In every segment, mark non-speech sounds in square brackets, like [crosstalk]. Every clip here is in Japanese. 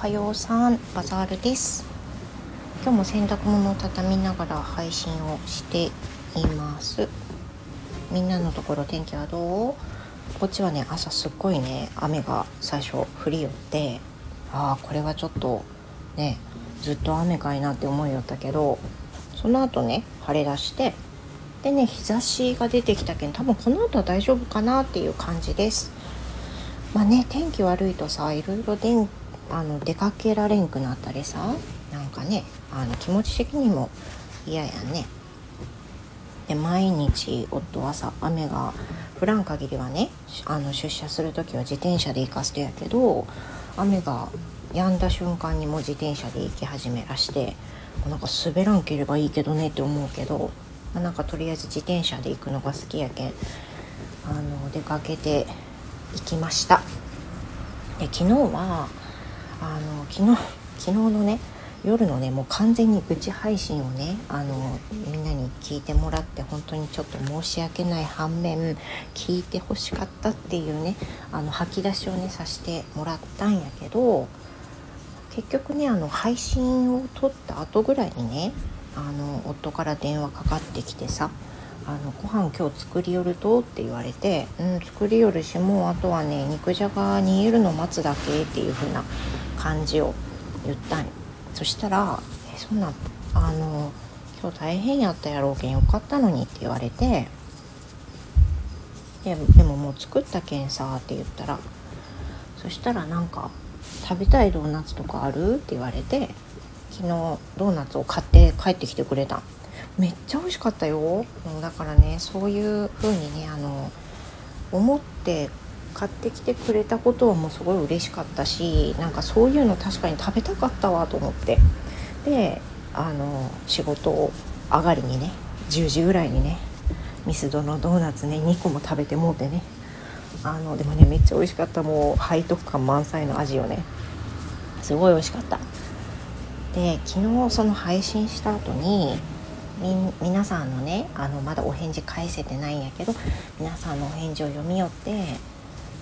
はようさんバザールです。今日も洗濯物を畳みながら配信をしています。みんなのところ天気はどう？こっちはね朝すっごいね雨が最初降りよってああこれはちょっとねずっと雨かいなって思いよったけどその後ね晴れ出してでね日差しが出てきたけん多分この後は大丈夫かなっていう感じです。まあね天気悪いとさいろいろでんあの出かけられんくなったりさなんかねあの気持ち的にも嫌やね。で毎日夫はさ雨が降らん限りはねあの出社する時は自転車で行かせてやけど雨が止んだ瞬間にもう自転車で行き始めらしてなんか滑らんければいいけどねって思うけど、まあ、なんかとりあえず自転車で行くのが好きやけんあの出かけて行きました。で昨日はあの昨日昨日のね夜のねもう完全に愚痴配信をねあのみんなに聞いてもらって本当にちょっと申し訳ない反面聞いてほしかったっていうねあの吐き出しをねさせてもらったんやけど結局ねあの配信を撮った後ぐらいにねあの夫から電話かかってきてさあのご飯今日作りよると？って言われて「うん作りよるしもうあとはね肉じゃが煮えるの待つだけ」っていう風な感じを言ったんそしたら「えそんなあの今日大変やったやろうけんよかったのに」って言われてででももう作ったけんさって言ったらそしたらなんか「食べたいドーナツとかある?」って言われて昨日ドーナツを買って帰ってきてくれためっちゃ美味しかったよだからねそういう風にねあの思って買ってきてくれたことはもうすごい嬉しかったしなんかそういうの確かに食べたかったわと思って。であの仕事上がりにね10時ぐらいにねミスドのドーナツね2個も食べてもうてね。あのでもねめっちゃ美味しかった。もう背徳感満載の味をね。すごい美味しかった。で昨日その配信した後にみ皆さんのねあのまだお返事返せてないんやけど皆さんのお返事を読み寄って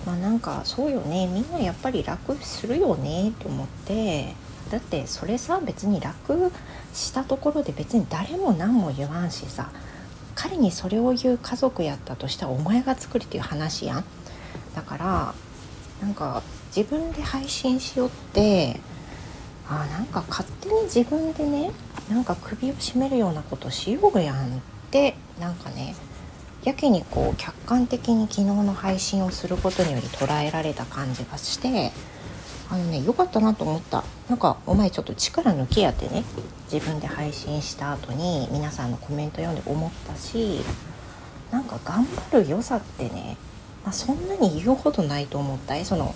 まあなんかそうよね。みんなやっぱり楽するよね。って思って。だってそれさ別に楽したところで別に誰も何も言わんしさ。彼にそれを言う家族やったとしたらお前が作りっていう話やん。だからなんか自分で配信しよってあなんか勝手に自分でねなんか首を絞めるようなことしようやんってなんかねやけにこう客観的に昨日の配信をすることにより捉えられた感じがしてあのね良かったなと思った。なんかお前ちょっと力抜きやってね。自分で配信した後に皆さんのコメント読んで思ったしなんか頑張る良さってね、まあ、そんなに言うほどないと思ったい。その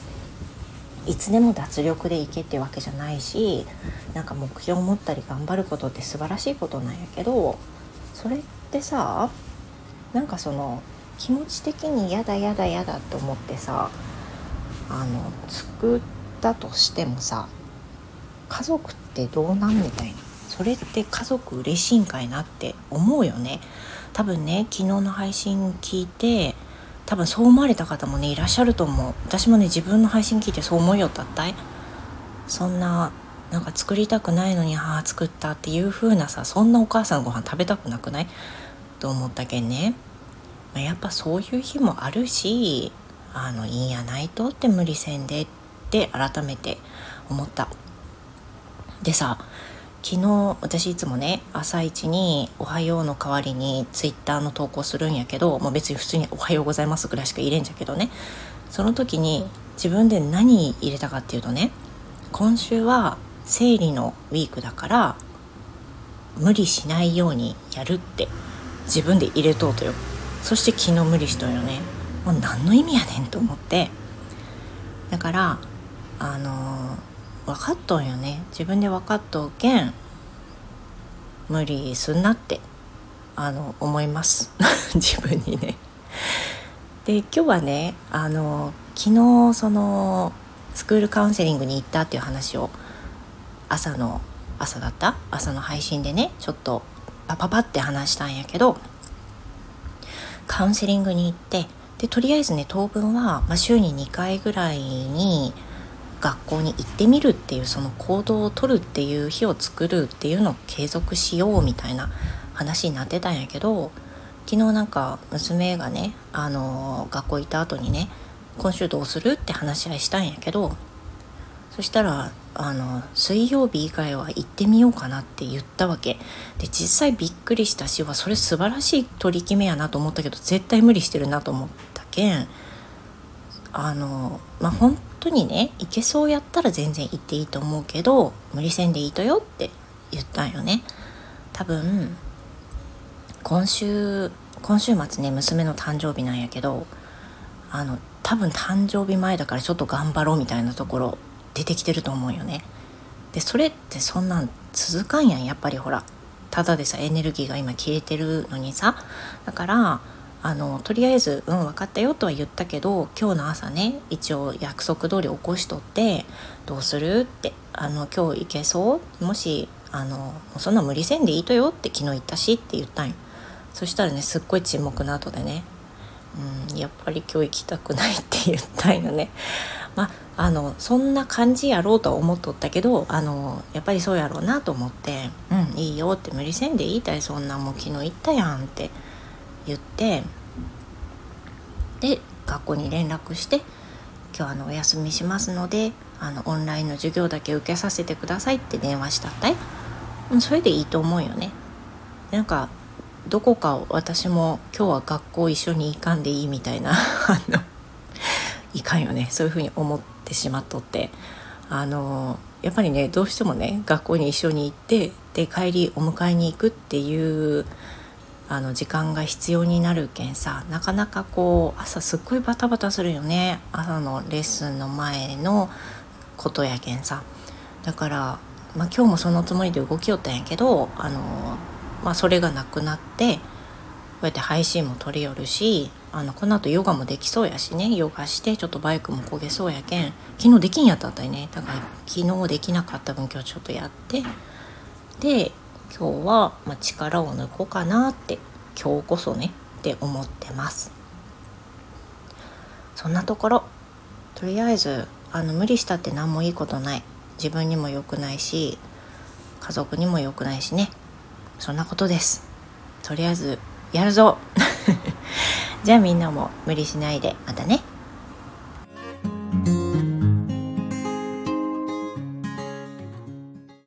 いつでも脱力でいけってわけじゃないしなんか目標を持ったり頑張ることって素晴らしいことなんやけどそれってさなんかその気持ち的にやだやだやだと思ってさあの作ったとしてもさ家族ってどうなんみたいな。それって家族嬉しいんかいなって思うよね。多分ね昨日の配信聞いて多分そう思われた方もねいらっしゃると思う。私もね自分の配信聞いてそう思いよったった。いそんななんか作りたくないのにああ作ったっていう風なさそんなお母さんご飯食べたくなくない？と思ったけんね、まあ、やっぱそういう日もあるしあのいいんやないとって無理せんでって改めて思った。でさ昨日私いつもね朝一に「おはよう」の代わりにツイッターの投稿するんやけど、まあ、別に普通に「おはようございます」ぐらいしか入れんじゃけどね。その時に自分で何入れたかっていうとね今週は生理のウィークだから無理しないようにやるって。自分で入れとうとよ。そして昨日無理しとんよね。もう何の意味やねんと思って。だからあのー分かっとんよね。自分で分かっとうけん無理すんなってあの思います。[laughs] 自分にね。で今日はねあの昨日そのスクールカウンセリングに行ったっていう話を朝の朝だった？朝の配信でねちょっとパパパって話したんやけどカウンセリングに行ってでとりあえずね当分は、まあ、週に2回ぐらいに学校に行ってみるっていうその行動をとるっていう日を作るっていうのを継続しようみたいな話になってたんやけど昨日なんか娘がねあの学校行った後にね今週どうするって話し合いしたんやけどそしたらあの水曜日以外は行ってみようかなって言ったわけ。で実際びっくりしたしはそれ素晴らしい取り決めやなと思ったけど絶対無理してるなと思ったけん。あのまあ本当にね行けそうやったら全然行っていいと思うけど無理せんでいいとよって言ったんよね。多分今週今週末ね娘の誕生日なんやけどあの多分誕生日前だからちょっと頑張ろうみたいなところ出てきてると思うよね。でそれってそんなん続かんやん。やっぱりほら。ただでさエネルギーが今消えてるのにさ。だからあのとりあえず「うん分かったよ」とは言ったけど今日の朝ね一応約束通り起こしとって「どうする?」って「あの今日行けそう？もしあのそんな無理せんでいいとよ」って昨日言ったしって言ったんよ。そしたらねすっごい沈黙の後でね「うんやっぱり今日行きたくない」って言ったんよね。まあ、のそんな感じやろうとは思っとったけどあのやっぱりそうやろうなと思って「うんいいよ」って「無理せんでいいたいそんなもう昨日言ったやん」って言ってで学校に連絡して「今日あのお休みしますのであのオンラインの授業だけ受けさせてください」って電話したったいそれでいいと思うよね。なんかどこか私も今日は学校一緒に行かんでいいみたいな [laughs] いかんよね。そういうふうに思ってしまっとって。あのやっぱりねどうしてもね学校に一緒に行ってで帰りお迎えに行くっていうあの時間が必要になるけんさなかなかこう朝すっごいバタバタするよね。朝のレッスンの前のことやけんさ。だから、まあ、今日もそのつもりで動きよったんやけどあのまあ、それがなくなってこうやって配信も取りよるしあのこの後ヨガもできそうやしね。ヨガしてちょっとバイクも焦げそうやけん。昨日できんやったったりね。だから昨日できなかった分今日ちょっとやって。で今日はま力を抜こうかなって今日こそね。って思ってます。そんなところ。とりあえずあの無理したって何もいいことない。自分にも良くないし家族にも良くないしね。そんなことです。とりあえずやるぞ。じゃあみんなも無理しないでまたね。